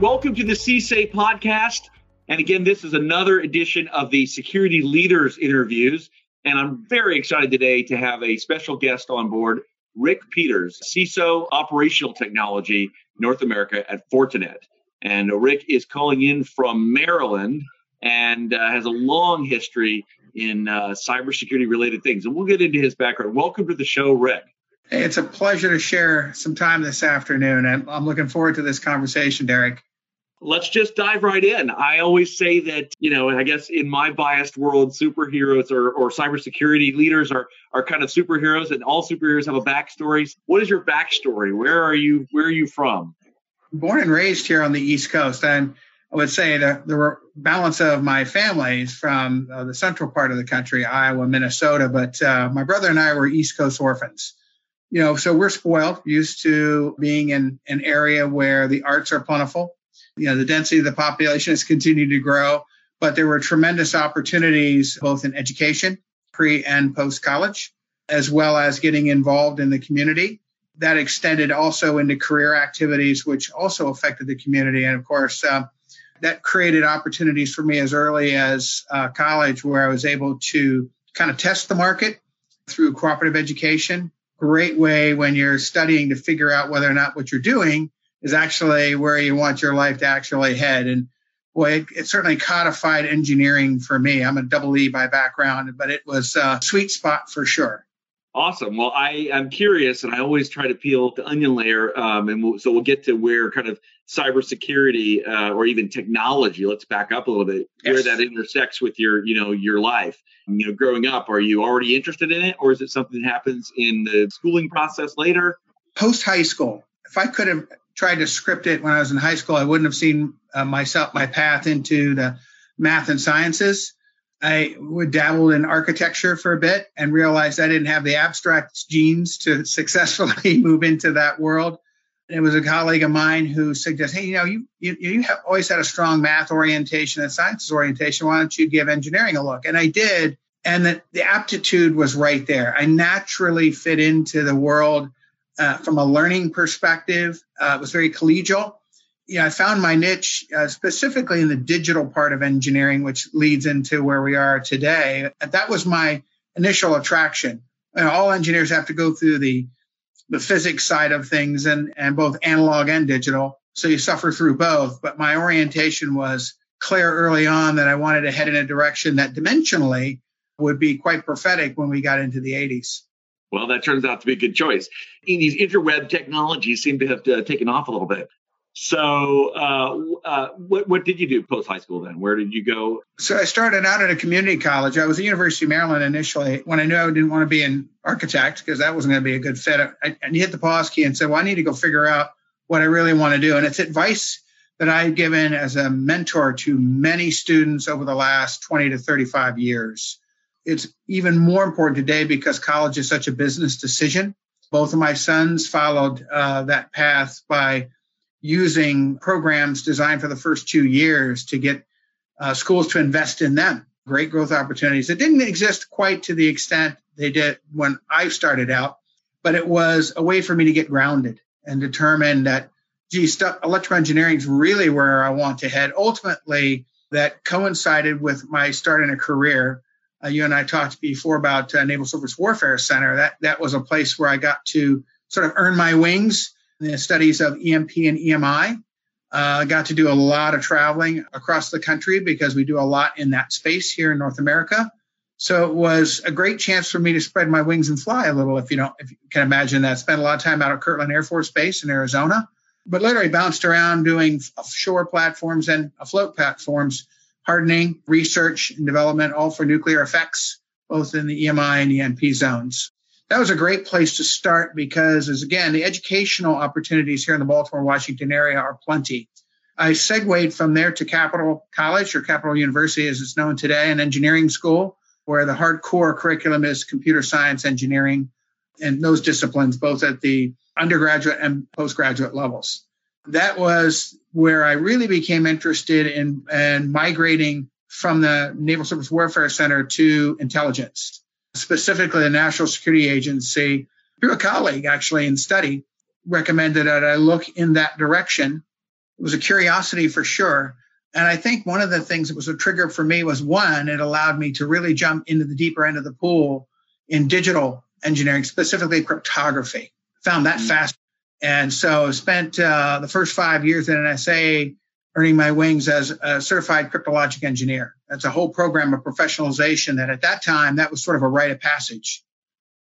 welcome to the CSA podcast. And again, this is another edition of the Security Leaders Interviews. And I'm very excited today to have a special guest on board, Rick Peters, CISO Operational Technology North America at Fortinet. And Rick is calling in from Maryland and uh, has a long history in uh, cybersecurity related things. And we'll get into his background. Welcome to the show, Rick. It's a pleasure to share some time this afternoon. And I'm looking forward to this conversation, Derek. Let's just dive right in. I always say that, you know, I guess in my biased world, superheroes or, or cybersecurity leaders are, are kind of superheroes and all superheroes have a backstory. What is your backstory? Where are you, where are you from? Born and raised here on the East Coast. And I would say that the balance of my family is from uh, the central part of the country, Iowa, Minnesota. But uh, my brother and I were East Coast orphans you know, so we're spoiled, used to being in an area where the arts are plentiful. You know, the density of the population has continued to grow, but there were tremendous opportunities both in education, pre and post college, as well as getting involved in the community. That extended also into career activities, which also affected the community. And of course, uh, that created opportunities for me as early as uh, college, where I was able to kind of test the market through cooperative education, great way when you're studying to figure out whether or not what you're doing is actually where you want your life to actually head. And boy, it, it certainly codified engineering for me. I'm a double E by background, but it was a sweet spot for sure. Awesome. Well, I am curious, and I always try to peel the onion layer, um, and we'll, so we'll get to where kind of cybersecurity uh, or even technology. Let's back up a little bit, yes. where that intersects with your, you know, your life. You know, growing up, are you already interested in it, or is it something that happens in the schooling process later? Post high school. If I could have tried to script it when I was in high school, I wouldn't have seen uh, myself my path into the math and sciences. I would dabble in architecture for a bit and realized I didn't have the abstract genes to successfully move into that world. it was a colleague of mine who suggested, "Hey, you know, you you, you have always had a strong math orientation and sciences orientation. Why don't you give engineering a look?" And I did, and the, the aptitude was right there. I naturally fit into the world uh, from a learning perspective. Uh, it was very collegial yeah, I found my niche uh, specifically in the digital part of engineering, which leads into where we are today. That was my initial attraction. You know, all engineers have to go through the the physics side of things and and both analog and digital. So you suffer through both. But my orientation was clear early on that I wanted to head in a direction that dimensionally would be quite prophetic when we got into the 80s. Well, that turns out to be a good choice. These interweb technologies seem to have uh, taken off a little bit. So, uh, uh, what, what did you do post high school then? Where did you go? So, I started out at a community college. I was at University of Maryland initially when I knew I didn't want to be an architect because that wasn't going to be a good fit. I, I hit the pause key and said, Well, I need to go figure out what I really want to do. And it's advice that I've given as a mentor to many students over the last 20 to 35 years. It's even more important today because college is such a business decision. Both of my sons followed uh, that path by using programs designed for the first two years to get uh, schools to invest in them. Great growth opportunities. It didn't exist quite to the extent they did when I started out, but it was a way for me to get grounded and determine that, gee, stuff, electrical engineering is really where I want to head. Ultimately, that coincided with my start in a career. Uh, you and I talked before about uh, Naval Surface Warfare Center. That that was a place where I got to sort of earn my wings in the studies of EMP and EMI. Uh, got to do a lot of traveling across the country because we do a lot in that space here in North America. So it was a great chance for me to spread my wings and fly a little, if you don't, if you can imagine that. Spent a lot of time out at Kirtland Air Force Base in Arizona, but literally bounced around doing offshore platforms and afloat platforms, hardening, research, and development, all for nuclear effects, both in the EMI and EMP zones that was a great place to start because, as again, the educational opportunities here in the Baltimore, Washington area are plenty. I segued from there to Capitol College or Capitol University, as it's known today, an engineering school where the hardcore curriculum is computer science, engineering, and those disciplines, both at the undergraduate and postgraduate levels. That was where I really became interested in, in migrating from the Naval Surface Warfare Center to intelligence specifically the National Security Agency, through a colleague actually in study, recommended that I look in that direction. it was a curiosity for sure. And I think one of the things that was a trigger for me was one, it allowed me to really jump into the deeper end of the pool in digital engineering, specifically cryptography. Found that mm-hmm. fast. And so spent uh, the first five years at NSA earning my wings as a certified cryptologic engineer. That's a whole program of professionalization that at that time, that was sort of a rite of passage.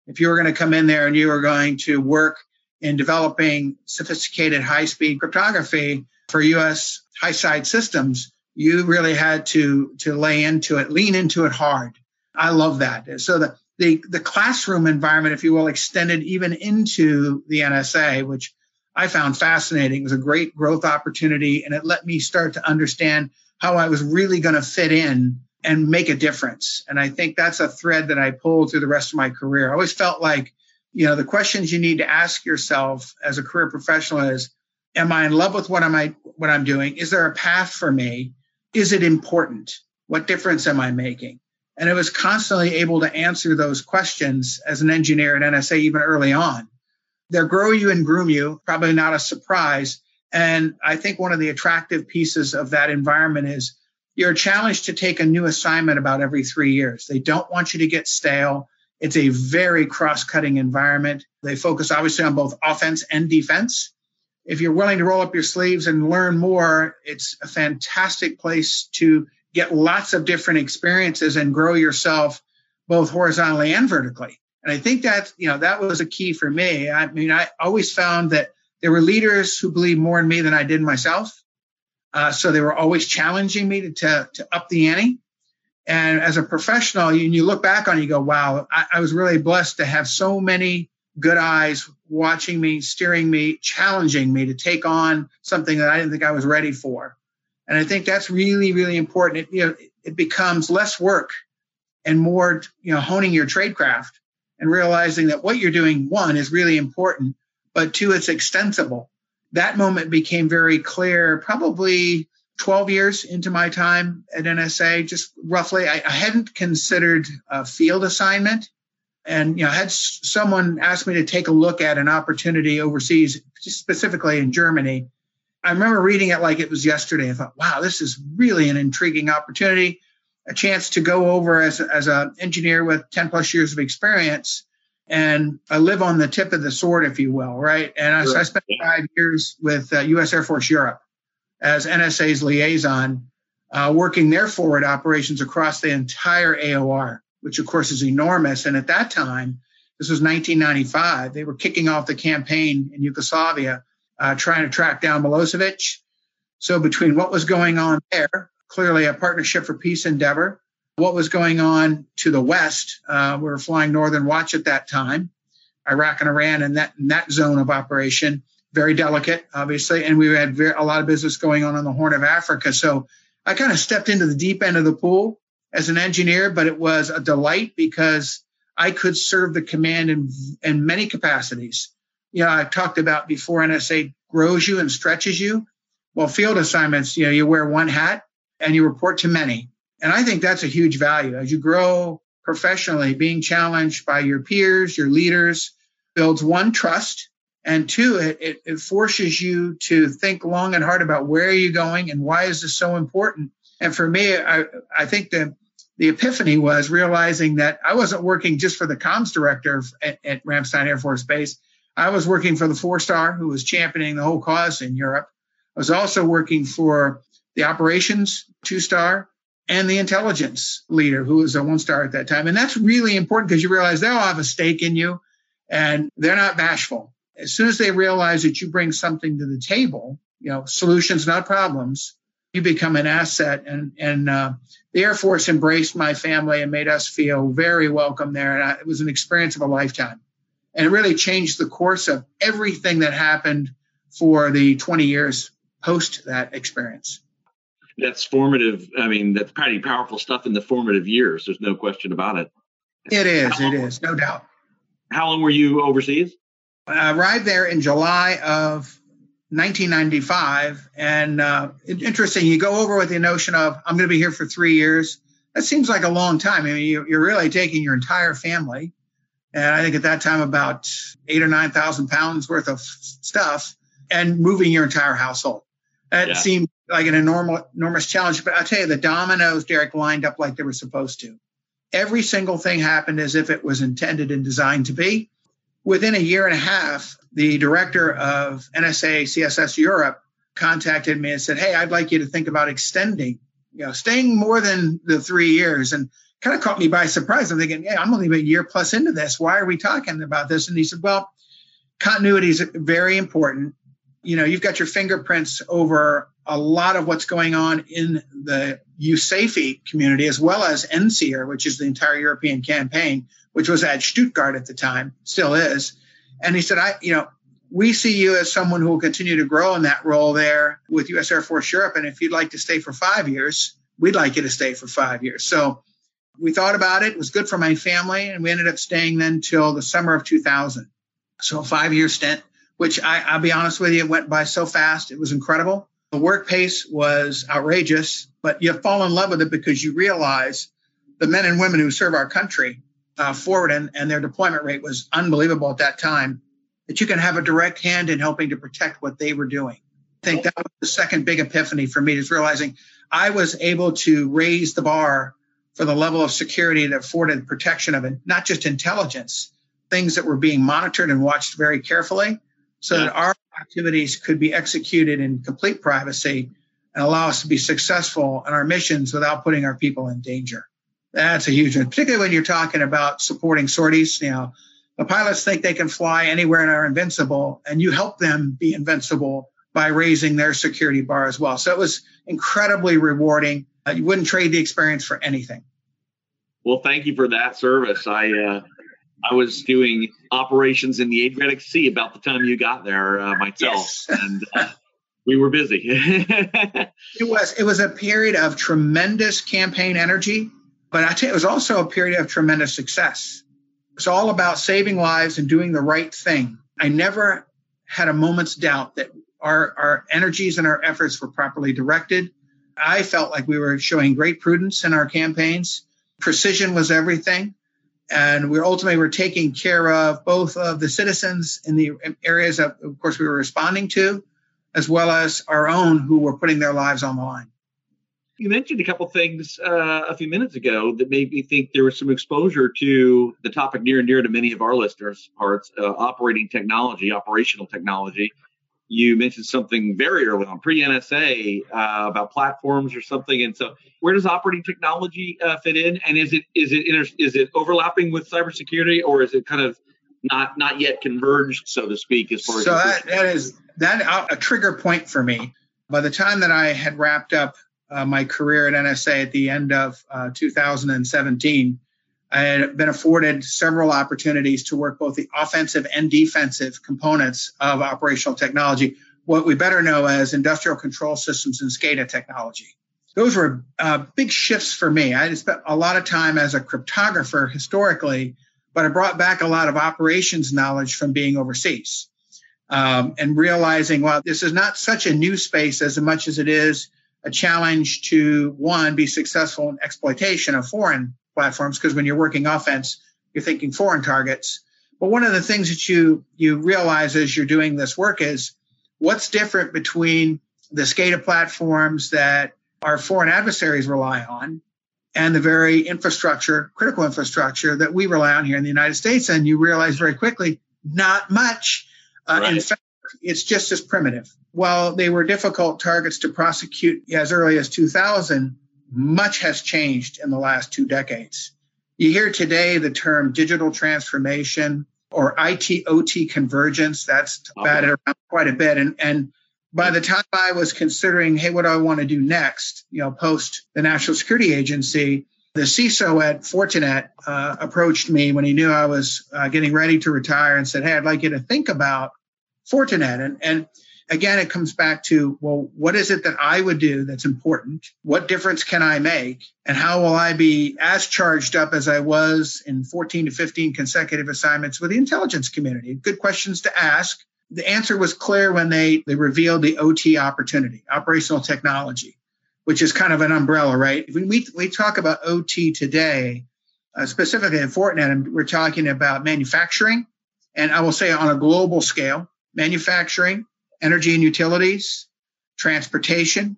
If you were going to come in there and you were going to work in developing sophisticated high speed cryptography for US high side systems, you really had to, to lay into it, lean into it hard. I love that. So the, the, the classroom environment, if you will, extended even into the NSA, which I found fascinating. It was a great growth opportunity and it let me start to understand how I was really going to fit in and make a difference. And I think that's a thread that I pulled through the rest of my career. I always felt like, you know, the questions you need to ask yourself as a career professional is, am I in love with what am I what I'm doing? Is there a path for me? Is it important? What difference am I making? And I was constantly able to answer those questions as an engineer at NSA even early on. They'll grow you and groom you, probably not a surprise. And I think one of the attractive pieces of that environment is you're challenged to take a new assignment about every three years. They don't want you to get stale. It's a very cross cutting environment. They focus obviously on both offense and defense. If you're willing to roll up your sleeves and learn more, it's a fantastic place to get lots of different experiences and grow yourself both horizontally and vertically. And I think that, you know, that was a key for me. I mean, I always found that there were leaders who believed more in me than I did myself. Uh, so they were always challenging me to, to, to, up the ante. And as a professional, you, you look back on it, you go, wow, I, I was really blessed to have so many good eyes watching me, steering me, challenging me to take on something that I didn't think I was ready for. And I think that's really, really important. It, you know, it becomes less work and more, you know, honing your trade craft and realizing that what you're doing, one, is really important, but two, it's extensible. That moment became very clear probably 12 years into my time at NSA, just roughly. I, I hadn't considered a field assignment. And, you know, had someone asked me to take a look at an opportunity overseas, specifically in Germany. I remember reading it like it was yesterday. I thought, wow, this is really an intriguing opportunity a chance to go over as, as an engineer with 10 plus years of experience and I live on the tip of the sword, if you will, right? And I, so I spent five years with uh, U.S. Air Force Europe as NSA's liaison, uh, working their forward operations across the entire AOR, which of course is enormous. And at that time, this was 1995, they were kicking off the campaign in Yugoslavia, uh, trying to track down Milosevic. So between what was going on there clearly a partnership for peace endeavor. What was going on to the west? Uh, we were flying Northern Watch at that time, Iraq and Iran, and that in that zone of operation, very delicate, obviously, and we had very, a lot of business going on on the Horn of Africa. So I kind of stepped into the deep end of the pool as an engineer, but it was a delight because I could serve the command in, in many capacities. You know, I talked about before NSA grows you and stretches you. Well, field assignments, you know, you wear one hat and you report to many. And I think that's a huge value. As you grow professionally, being challenged by your peers, your leaders, builds one, trust, and two, it, it, it forces you to think long and hard about where are you going and why is this so important. And for me, I, I think the, the epiphany was realizing that I wasn't working just for the comms director at, at Ramstein Air Force Base. I was working for the four star who was championing the whole cause in Europe. I was also working for the operations two star and the intelligence leader who was a one star at that time. And that's really important because you realize they all have a stake in you and they're not bashful. As soon as they realize that you bring something to the table, you know, solutions, not problems, you become an asset. And, and uh, the Air Force embraced my family and made us feel very welcome there. And I, it was an experience of a lifetime. And it really changed the course of everything that happened for the 20 years post that experience that's formative. I mean, that's pretty powerful stuff in the formative years. There's no question about it. It is. It is. No doubt. How long were you overseas? I arrived there in July of 1995. And uh, interesting, you go over with the notion of, I'm going to be here for three years. That seems like a long time. I mean, you're really taking your entire family. And I think at that time, about eight or 9,000 pounds worth of stuff and moving your entire household. That yeah. seemed like an enormous, enormous challenge. But I tell you, the dominoes, Derek, lined up like they were supposed to. Every single thing happened as if it was intended and designed to be. Within a year and a half, the director of NSA CSS Europe contacted me and said, Hey, I'd like you to think about extending, you know, staying more than the three years. And kind of caught me by surprise. I'm thinking, yeah, I'm only a year plus into this. Why are we talking about this? And he said, Well, continuity is very important. You know, you've got your fingerprints over a lot of what's going on in the USAFE community, as well as NCER, which is the entire European campaign, which was at Stuttgart at the time, still is. And he said, I, you know, we see you as someone who will continue to grow in that role there with U.S. Air Force Europe. And if you'd like to stay for five years, we'd like you to stay for five years. So we thought about it. It was good for my family. And we ended up staying then till the summer of 2000. So a five year stint, which I, I'll be honest with you, it went by so fast. It was incredible. The work pace was outrageous, but you fall in love with it because you realize the men and women who serve our country uh, forward and, and their deployment rate was unbelievable at that time, that you can have a direct hand in helping to protect what they were doing. I think that was the second big epiphany for me is realizing I was able to raise the bar for the level of security that afforded protection of it, not just intelligence, things that were being monitored and watched very carefully so yeah. that our activities could be executed in complete privacy and allow us to be successful in our missions without putting our people in danger. That's a huge one, particularly when you're talking about supporting sorties. You know, the pilots think they can fly anywhere and are invincible, and you help them be invincible by raising their security bar as well. So it was incredibly rewarding. Uh, you wouldn't trade the experience for anything. Well, thank you for that service. I uh, I was doing operations in the Adriatic Sea about the time you got there uh, myself, yes. and uh, we were busy. it was it was a period of tremendous campaign energy, but I tell you, it was also a period of tremendous success. It's all about saving lives and doing the right thing. I never had a moment's doubt that our our energies and our efforts were properly directed. I felt like we were showing great prudence in our campaigns. Precision was everything and we ultimately were taking care of both of the citizens in the areas that, of course, we were responding to, as well as our own who were putting their lives on the line. You mentioned a couple things uh, a few minutes ago that made me think there was some exposure to the topic near and dear to many of our listeners' hearts: uh, operating technology, operational technology you mentioned something very early on, pre NSA, uh, about platforms or something. And so, where does operating technology uh, fit in? And is it is it inter- is it overlapping with cybersecurity, or is it kind of not not yet converged, so to speak? As far so as that, that is that uh, a trigger point for me. By the time that I had wrapped up uh, my career at NSA at the end of uh, 2017, I had been afforded several opportunities to work both the offensive and defensive components of operational technology, what we better know as industrial control systems and SCADA technology. Those were uh, big shifts for me. I spent a lot of time as a cryptographer historically, but I brought back a lot of operations knowledge from being overseas um, and realizing, well, this is not such a new space as much as it is a challenge to one, be successful in exploitation of foreign platforms because when you're working offense, you're thinking foreign targets. But one of the things that you you realize as you're doing this work is what's different between the SCADA platforms that our foreign adversaries rely on and the very infrastructure, critical infrastructure that we rely on here in the United States. And you realize very quickly, not much. Uh, right. In fact, it's just as primitive. While they were difficult targets to prosecute as early as 2000, much has changed in the last two decades. You hear today the term digital transformation or IT OT convergence. That's batted around quite a bit. And, and by the time I was considering, hey, what do I want to do next? You know, post the National Security Agency, the CISO at Fortinet uh, approached me when he knew I was uh, getting ready to retire and said, hey, I'd like you to think about Fortinet. And, and again, it comes back to, well, what is it that I would do that's important? What difference can I make? And how will I be as charged up as I was in 14 to 15 consecutive assignments with the intelligence community? Good questions to ask. The answer was clear when they, they revealed the OT opportunity, operational technology, which is kind of an umbrella, right? When we, we talk about OT today, uh, specifically in Fortinet, we're talking about manufacturing. And I will say on a global scale, manufacturing, energy and utilities, transportation,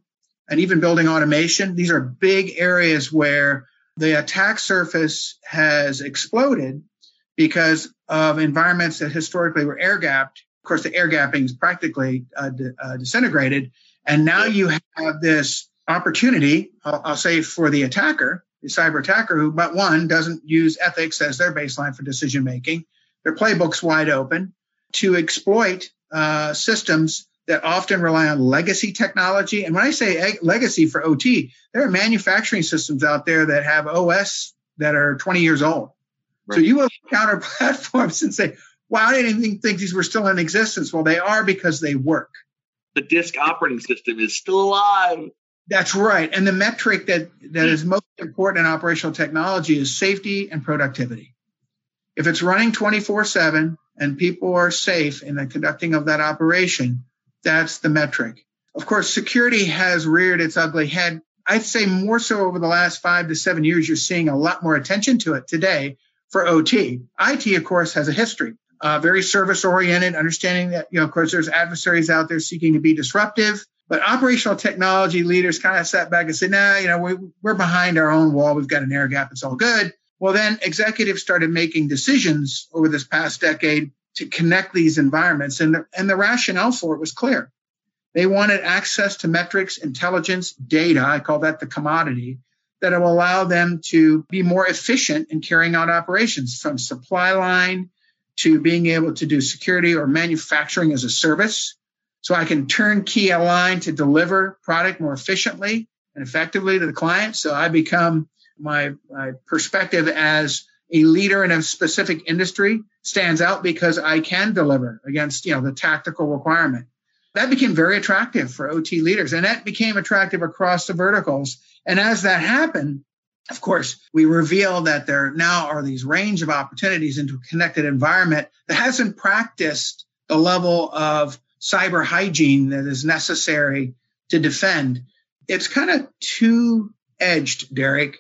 and even building automation. These are big areas where the attack surface has exploded because of environments that historically were air gapped. Of course, the air gapping is practically uh, de- uh, disintegrated. And now you have this opportunity, I'll, I'll, say for the attacker, the cyber attacker, who, but one, doesn't use ethics as their baseline for decision making. Their playbook's wide open to exploit uh, systems that often rely on legacy technology. And when I say legacy for OT, there are manufacturing systems out there that have OS that are 20 years old. Right. So you will encounter platforms and say, wow, I didn't even think these were still in existence. Well, they are because they work. The disk operating system is still alive. That's right. And the metric that, that is most important in operational technology is safety and productivity. If it's running 24 7 and people are safe in the conducting of that operation, that's the metric. Of course, security has reared its ugly head. I'd say more so over the last five to seven years, you're seeing a lot more attention to it today for OT. IT, of course, has a history, uh, very service oriented, understanding that, you know, of course, there's adversaries out there seeking to be disruptive. But operational technology leaders kind of sat back and said, nah, you know, we, we're behind our own wall. We've got an air gap. It's all good. Well, then executives started making decisions over this past decade to connect these environments. And the, and the rationale for it was clear. They wanted access to metrics, intelligence, data. I call that the commodity that will allow them to be more efficient in carrying out operations from supply line to being able to do security or manufacturing as a service. So I can turn key align to deliver product more efficiently and effectively to the client. So I become my, my perspective as a leader in a specific industry stands out because I can deliver against, you know, the tactical requirement. That became very attractive for OT leaders and that became attractive across the verticals. And as that happened, of course, we reveal that there now are these range of opportunities into a connected environment that hasn't practiced the level of cyber hygiene that is necessary to defend. It's kind of two edged, Derek.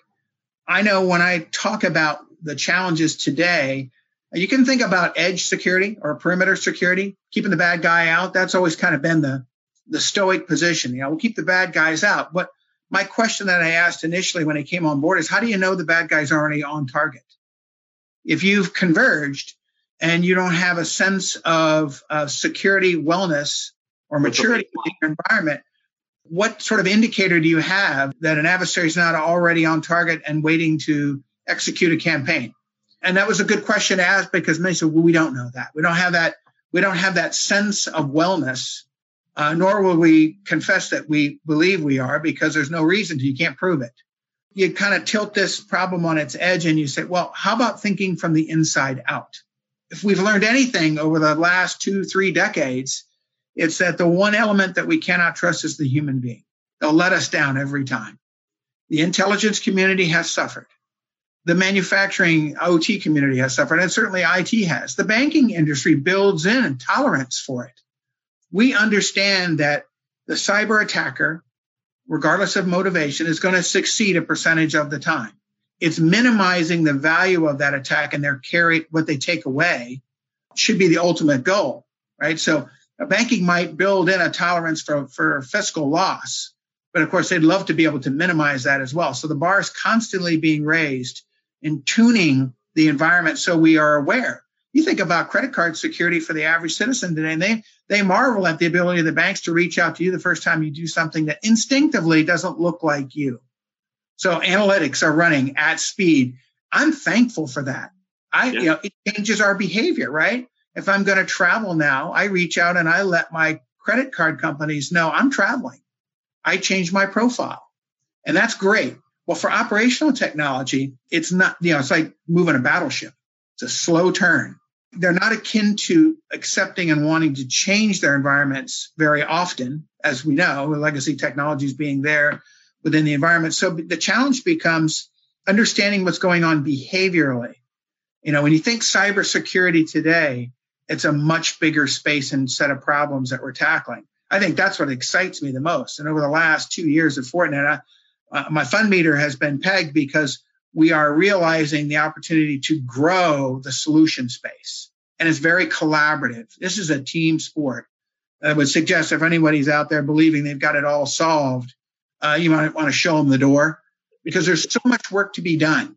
I know when I talk about the challenges today, you can think about edge security or perimeter security, keeping the bad guy out. That's always kind of been the, the stoic position. You know, we'll keep the bad guys out. But my question that I asked initially when I came on board is how do you know the bad guys are already on target? If you've converged and you don't have a sense of uh, security, wellness, or maturity in your environment, what sort of indicator do you have that an adversary is not already on target and waiting to execute a campaign? And that was a good question to ask because many said, well, we don't know that. We don't have that. We don't have that sense of wellness, uh, nor will we confess that we believe we are because there's no reason to. You can't prove it. You kind of tilt this problem on its edge and you say, well, how about thinking from the inside out? If we've learned anything over the last two, three decades, it's that the one element that we cannot trust is the human being. They'll let us down every time. The intelligence community has suffered. The manufacturing OT community has suffered, and certainly IT has. The banking industry builds in tolerance for it. We understand that the cyber attacker, regardless of motivation, is going to succeed a percentage of the time. It's minimizing the value of that attack and their carry, what they take away should be the ultimate goal, right? So banking might build in a tolerance for, for fiscal loss, but of course they'd love to be able to minimize that as well. So the bar is constantly being raised in tuning the environment so we are aware. You think about credit card security for the average citizen today, and they, they marvel at the ability of the banks to reach out to you the first time you do something that instinctively doesn't look like you. So analytics are running at speed. I'm thankful for that. I, yeah. you know, it changes our behavior, right? If I'm going to travel now, I reach out and I let my credit card companies know I'm traveling. I change my profile. And that's great. Well, for operational technology, it's not, you know, it's like moving a battleship. It's a slow turn. They're not akin to accepting and wanting to change their environments very often, as we know, legacy technologies being there within the environment. So the challenge becomes understanding what's going on behaviorally. You know, when you think cybersecurity today, it's a much bigger space and set of problems that we're tackling. I think that's what excites me the most. And over the last two years of Fortinet, I, uh, my fund meter has been pegged because we are realizing the opportunity to grow the solution space. And it's very collaborative. This is a team sport. I would suggest if anybody's out there believing they've got it all solved, uh, you might want to show them the door because there's so much work to be done.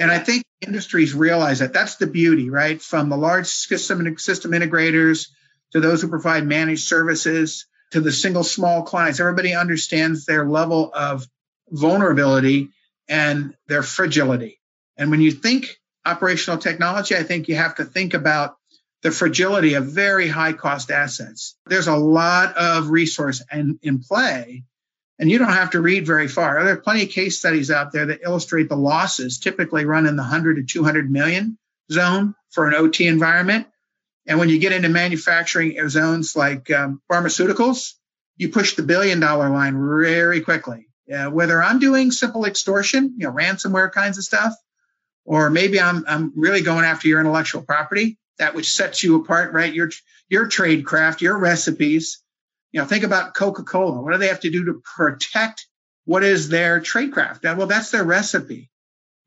And I think industries realize that. That's the beauty, right? From the large system system integrators to those who provide managed services to the single small clients. Everybody understands their level of vulnerability and their fragility. And when you think operational technology, I think you have to think about the fragility of very high cost assets. There's a lot of resource in, in play, and you don't have to read very far. There are plenty of case studies out there that illustrate the losses typically run in the 100 to 200 million zone for an OT environment. And when you get into manufacturing zones like um, pharmaceuticals, you push the billion dollar line very quickly. Whether I'm doing simple extortion, you know, ransomware kinds of stuff, or maybe I'm I'm really going after your intellectual property, that which sets you apart, right? Your your trade craft, your recipes. You know, think about Coca-Cola. What do they have to do to protect what is their trade craft? Well, that's their recipe.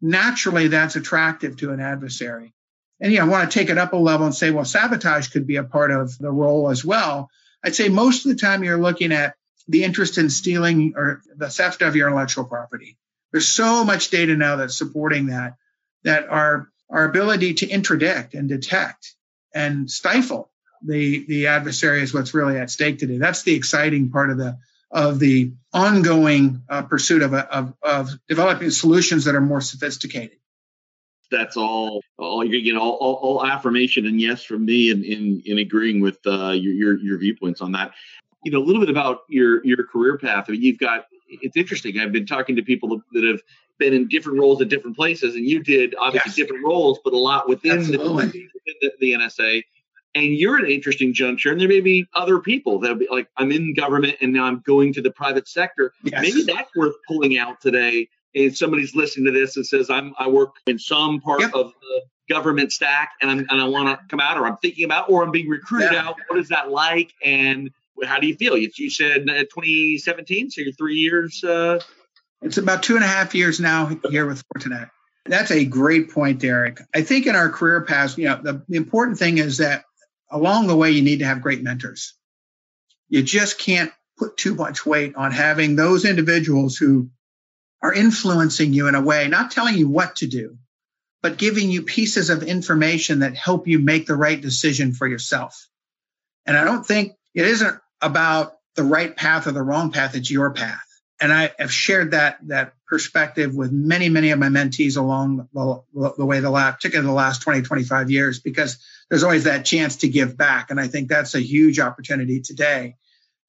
Naturally, that's attractive to an adversary. And you know, I want to take it up a level and say, well, sabotage could be a part of the role as well. I'd say most of the time you're looking at the interest in stealing or the theft of your intellectual property. There's so much data now that's supporting that, that our, our ability to interdict and detect and stifle the, the adversary is what's really at stake today. That's the exciting part of the, of the ongoing uh, pursuit of, of, of developing solutions that are more sophisticated. That's all. All you get all, all, all, affirmation and yes from me in in, in agreeing with uh, your, your your viewpoints on that you know a little bit about your your career path. I mean, you've got it's interesting. I've been talking to people that have been in different roles at different places, and you did obviously yes. different roles, but a lot within the, within the, the NSA. And you're at an interesting juncture, and there may be other people that'll be like, I'm in government and now I'm going to the private sector. Yes. Maybe that's worth pulling out today. And somebody's listening to this and says, I'm I work in some part yep. of the government stack and I'm and I want to come out or I'm thinking about or I'm being recruited yeah. out. What is that like? And how do you feel? You, you said uh, 2017, so you're three years. Uh... It's about two and a half years now here with Fortinet. That's a great point, Derek. I think in our career paths, you know, the, the important thing is that along the way, you need to have great mentors. You just can't put too much weight on having those individuals who are influencing you in a way, not telling you what to do, but giving you pieces of information that help you make the right decision for yourself. And I don't think it isn't about the right path or the wrong path. It's your path. And I have shared that that perspective with many, many of my mentees along the, the way the last, particularly the last 20, 25 years, because there's always that chance to give back. And I think that's a huge opportunity today.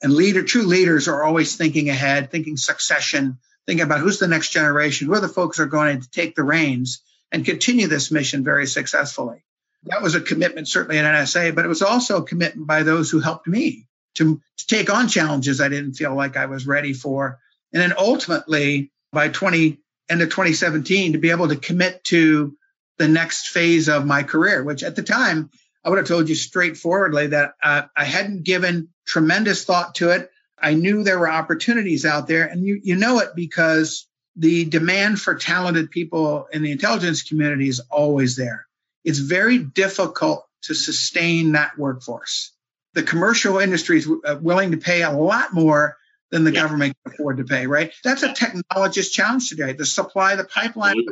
And leader, true leaders are always thinking ahead, thinking succession, thinking about who's the next generation, who are the folks are going to take the reins and continue this mission very successfully. That was a commitment, certainly at NSA, but it was also a commitment by those who helped me to, to take on challenges I didn't feel like I was ready for. And then ultimately, by 20 end of 2017, to be able to commit to the next phase of my career, which at the time I would have told you straightforwardly that uh, I hadn't given tremendous thought to it. I knew there were opportunities out there, and you you know it because the demand for talented people in the intelligence community is always there. It's very difficult to sustain that workforce the commercial industry is uh, willing to pay a lot more than the yeah. government can afford to pay, right? That's a technologist challenge today. The supply, the pipeline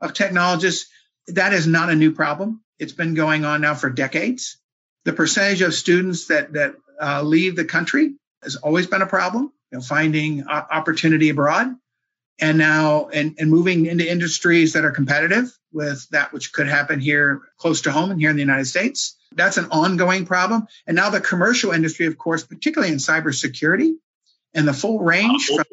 of technologists, that is not a new problem. It's been going on now for decades. The percentage of students that that uh, leave the country has always been a problem. You know, finding uh, opportunity abroad, and now and, and moving into industries that are competitive with that which could happen here close to home and here in the United States. That's an ongoing problem. And now the commercial industry, of course, particularly in cybersecurity and the full range from,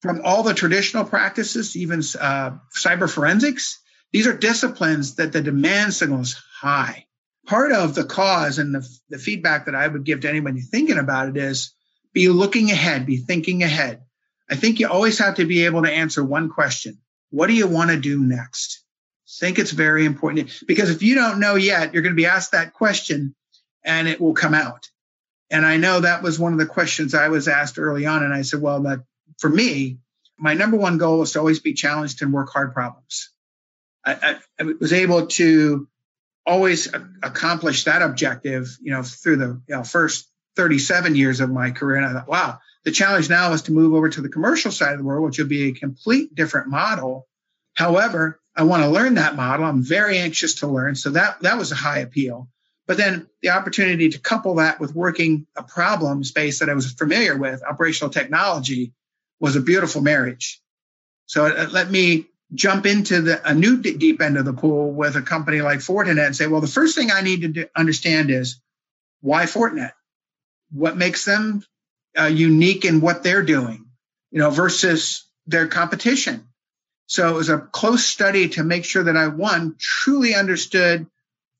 from all the traditional practices, even uh, cyber forensics, these are disciplines that the demand signal is high. Part of the cause and the, the feedback that I would give to anybody thinking about it is be looking ahead, be thinking ahead. I think you always have to be able to answer one question. What do you want to do next? think it's very important because if you don't know yet, you're going to be asked that question and it will come out. And I know that was one of the questions I was asked early on. And I said, well, that for me, my number one goal is to always be challenged and work hard problems. I, I, was able to always accomplish that objective, you know, through the you know, first 37 years of my career. And I thought, wow, the challenge now is to move over to the commercial side of the world, which will be a complete different model. However, I want to learn that model. I'm very anxious to learn. So that, that was a high appeal. But then the opportunity to couple that with working a problem space that I was familiar with, operational technology, was a beautiful marriage. So it, it let me jump into the, a new d- deep end of the pool with a company like Fortinet and say, well, the first thing I need to do, understand is why Fortinet? What makes them uh, unique in what they're doing, you know, versus their competition? So it was a close study to make sure that I, one, truly understood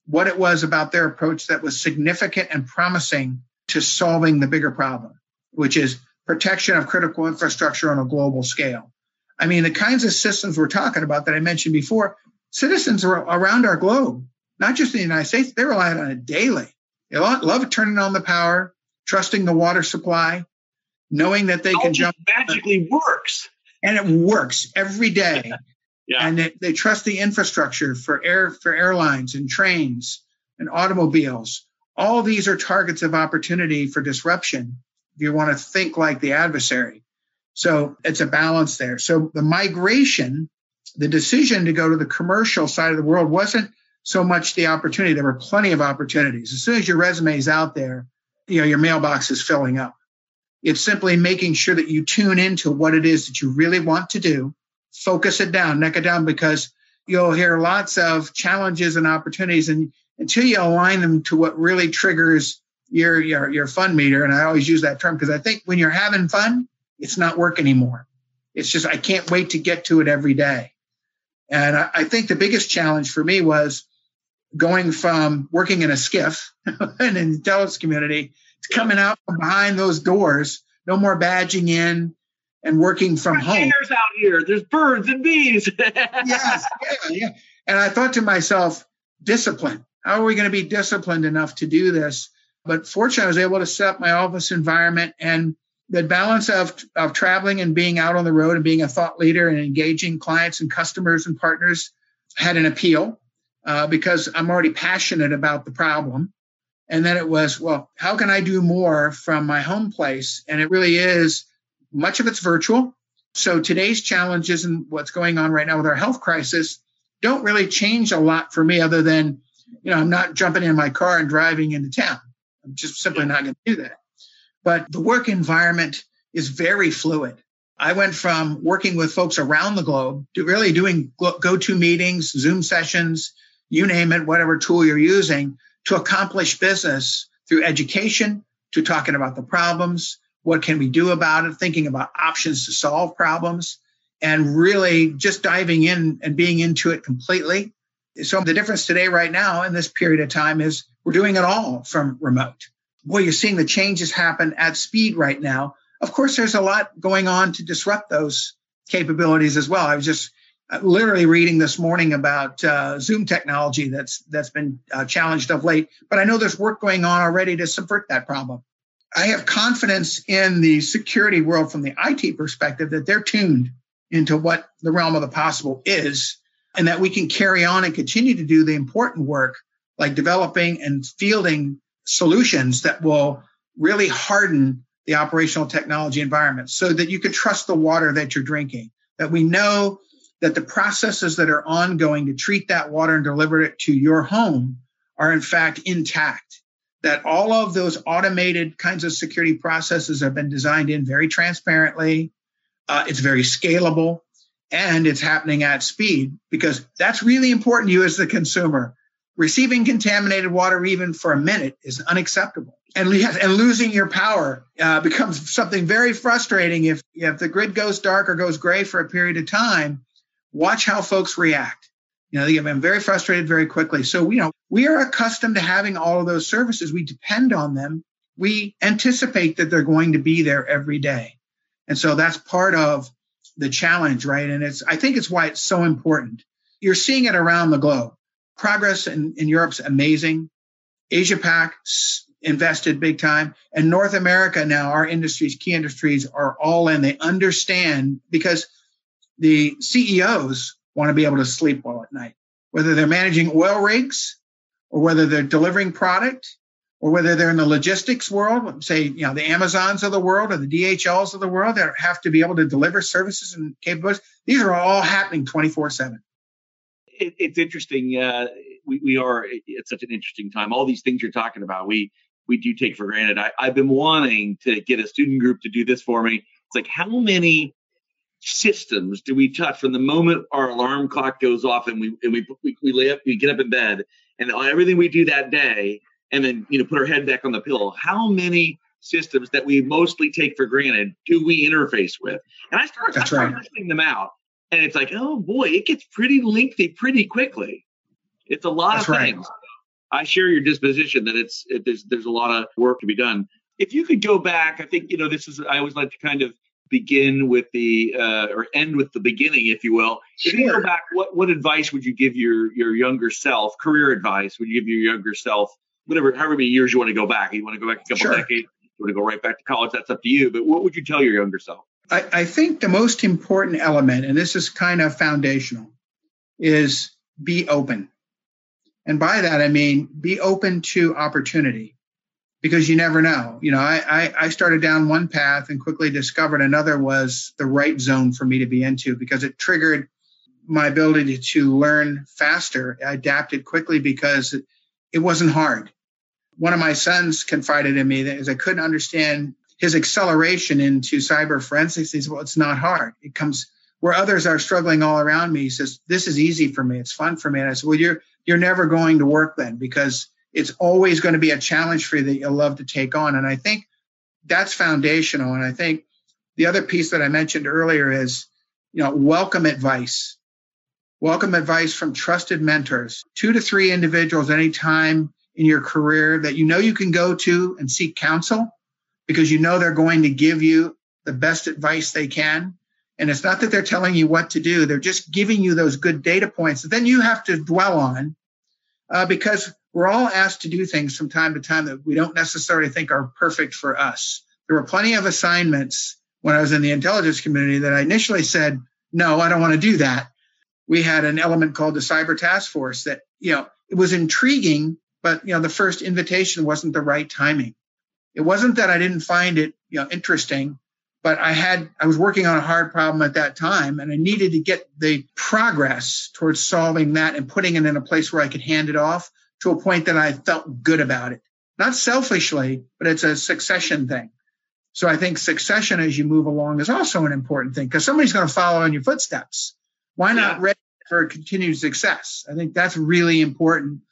what it was about their approach that was significant and promising to solving the bigger problem, which is protection of critical infrastructure on a global scale. I mean, the kinds of systems we're talking about that I mentioned before, citizens around our globe, not just in the United States, they rely on it daily. They love turning on the power, trusting the water supply, knowing that they can jump. Magically works. And it works every day. yeah. And they, they trust the infrastructure for air for airlines and trains and automobiles. All these are targets of opportunity for disruption if you want to think like the adversary. So it's a balance there. So the migration, the decision to go to the commercial side of the world wasn't so much the opportunity. There were plenty of opportunities. As soon as your resume is out there, you know, your mailbox is filling up. It's simply making sure that you tune into what it is that you really want to do, focus it down, neck it down, because you'll hear lots of challenges and opportunities. And until you align them to what really triggers your, your, your fun meter, and I always use that term because I think when you're having fun, it's not work anymore. It's just, I can't wait to get to it every day. And I, I think the biggest challenge for me was going from working in a SCIF, in an intelligence community, to coming out from behind those doors, no more badging in and working from home. There's out here. There's birds and bees. yes, yeah, yeah. And I thought to myself, discipline. How are we going to be disciplined enough to do this? But fortunately, I was able to set up my office environment and the balance of, of traveling and being out on the road and being a thought leader and engaging clients and customers and partners had an appeal uh, because I'm already passionate about the problem. And then it was, well, how can I do more from my home place? And it really is much of it's virtual. So today's challenges and what's going on right now with our health crisis don't really change a lot for me other than, you know, I'm not jumping in my car and driving into town. I'm just simply not going to do that. But the work environment is very fluid. I went from working with folks around the globe to really doing go to meetings, Zoom sessions, you name it, whatever tool you're using to accomplish business through education, to talking about the problems, what can we do about it, thinking about options to solve problems, and really just diving in and being into it completely. So the difference today, right now, in this period of time, is we're doing it all from remote boy, you're seeing the changes happen at speed right now. Of course, there's a lot going on to disrupt those capabilities as well. I was just uh, literally reading this morning about uh, Zoom technology that's that's been uh, challenged of late, but I know there's work going on already to subvert that problem. I have confidence in the security world from the IT perspective that they're tuned into what the realm of the possible is, and that we can carry on and continue to do the important work like developing and fielding solutions that will really harden the operational technology environment so that you can trust the water that you're drinking, that we know that the processes that are ongoing to treat that water and deliver it to your home are in fact intact. That all of those automated kinds of security processes have been designed in very transparently. Uh, it's very scalable and it's happening at speed because that's really important to you as the consumer receiving contaminated water even for a minute is unacceptable. And, and losing your power uh, becomes something very frustrating if, if the grid goes dark or goes gray for a period of time. Watch how folks react. You know, they get very frustrated very quickly. So, you know, we are accustomed to having all of those services. We depend on them. We anticipate that they're going to be there every day. And so that's part of the challenge, right? And it's, I think it's why it's so important. You're seeing it around the globe progress in, in Europe's amazing. Asia Pac invested big time. And North America now, our industries, key industries are all in. They understand because the CEOs want to be able to sleep well at night, whether they're managing oil rigs or whether they're delivering product or whether they're in the logistics world, say, you know, the Amazons of the world or the DHLs of the world that have to be able to deliver services and capabilities. These are all happening 24 7. It's interesting. Uh, we, we are at such an interesting time. All these things you're talking about, we we do take for granted. I, I've been wanting to get a student group to do this for me. It's like how many systems do we touch from the moment our alarm clock goes off and we and we we, we lay up, we get up in bed, and everything we do that day, and then you know put our head back on the pillow. How many systems that we mostly take for granted do we interface with? And I started, I started right. listing them out, and it's like, oh boy, it gets pretty lengthy pretty quickly. It's a lot That's of right. things. I share your disposition that it's it, there's there's a lot of work to be done. If you could go back, I think you know this is I always like to kind of begin with the uh, or end with the beginning, if you will. Sure. If you go back, what what advice would you give your your younger self? Career advice would you give your younger self? Whatever, however many years you want to go back. You want to go back a couple sure. decades. You want to go right back to college. That's up to you. But what would you tell your younger self? I, I think the most important element, and this is kind of foundational, is be open. And by that, I mean be open to opportunity because you never know. You know, I, I, started down one path and quickly discovered another was the right zone for me to be into because it triggered my ability to learn faster. I adapted quickly because it wasn't hard. One of my sons confided in me that as I couldn't understand his acceleration into cyber forensics, he said, Well, it's not hard. It comes where others are struggling all around me. He says, This is easy for me. It's fun for me. And I said, Well, you're you're never going to work then because it's always going to be a challenge for you that you'll love to take on. And I think that's foundational. And I think the other piece that I mentioned earlier is, you know, welcome advice. Welcome advice from trusted mentors, two to three individuals anytime in your career that you know you can go to and seek counsel because you know they're going to give you the best advice they can. And it's not that they're telling you what to do, they're just giving you those good data points that then you have to dwell on uh, because we're all asked to do things from time to time that we don't necessarily think are perfect for us. There were plenty of assignments when I was in the intelligence community that I initially said, no, I don't want to do that. We had an element called the cyber task force that, you know, it was intriguing, but, you know, the first invitation wasn't the right timing. It wasn't that I didn't find it, you know, interesting but I had I was working on a hard problem at that time and I needed to get the progress towards solving that and putting it in a place where I could hand it off to a point that I felt good about it. Not selfishly, but it's a succession thing. So I think succession as you move along is also an important thing because somebody's going to follow in your footsteps. Why not yeah. ready for continued success? I think that's really important.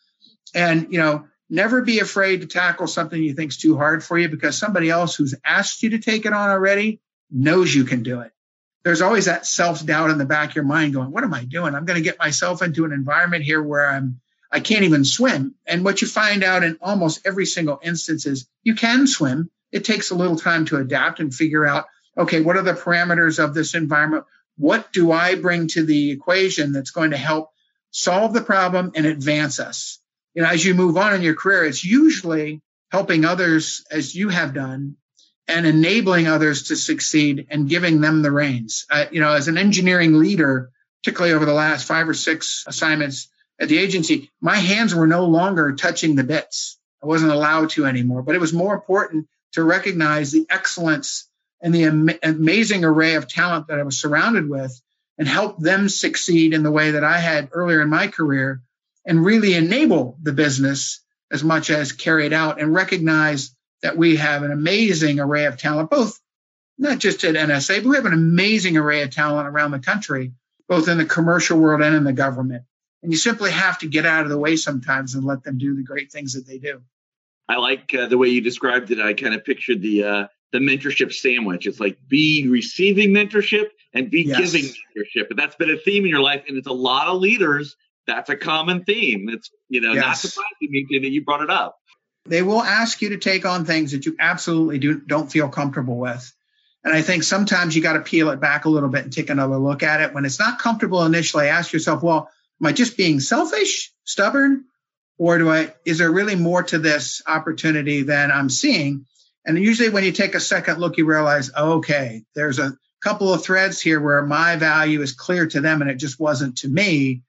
And, you know, never be afraid to tackle something you think's too hard for you because somebody else who's asked you to take it on already knows you can do it. There's always that self doubt in the back of your mind going, what am I doing? I'm going to get myself into an environment here where I'm, I can't even swim. And what you find out in almost every single instance is you can swim. It takes a little time to adapt and figure out, okay, what are the parameters of this environment? What do I bring to the equation that's going to help solve the problem and advance us? You know, as you move on in your career, it's usually helping others as you have done and enabling others to succeed and giving them the reins. Uh, you know, as an engineering leader, particularly over the last five or six assignments at the agency, my hands were no longer touching the bits. I wasn't allowed to anymore, but it was more important to recognize the excellence and the am- amazing array of talent that I was surrounded with and help them succeed in the way that I had earlier in my career and really enable the business as much as carry it out and recognize that we have an amazing array of talent, both not just at NSA, but we have an amazing array of talent around the country, both in the commercial world and in the government. And you simply have to get out of the way sometimes and let them do the great things that they do. I like uh, the way you described it. I kind of pictured the uh, the mentorship sandwich. It's like be receiving mentorship and be yes. giving mentorship, and that's been a theme in your life. And it's a lot of leaders. That's a common theme. It's you know yes. not surprising that you brought it up. They will ask you to take on things that you absolutely do, don't feel comfortable with. And I think sometimes you got to peel it back a little bit and take another look at it. When it's not comfortable initially, ask yourself, well, am I just being selfish, stubborn, or do I, is there really more to this opportunity than I'm seeing? And usually when you take a second look, you realize, okay, there's a couple of threads here where my value is clear to them and it just wasn't to me.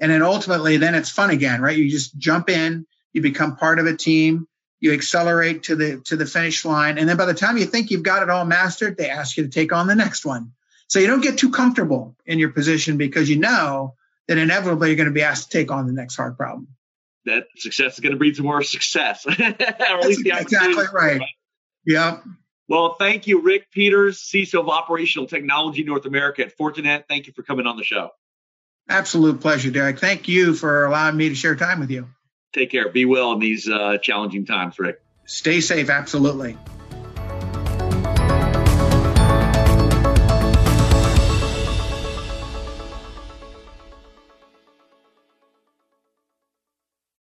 And then ultimately, then it's fun again, right? You just jump in, you become part of a team. you accelerate to the to the finish line, and then by the time you think you've got it all mastered, they ask you to take on the next one. So you don't get too comfortable in your position because you know that inevitably you're going to be asked to take on the next hard problem. That success is going to breed some more success. That's exactly right. Yep. Well, thank you, Rick Peters, CISO of Operational Technology North America at Fortinet. Thank you for coming on the show. Absolute pleasure, Derek. Thank you for allowing me to share time with you. Take care. Be well in these uh, challenging times, Rick. Stay safe. Absolutely.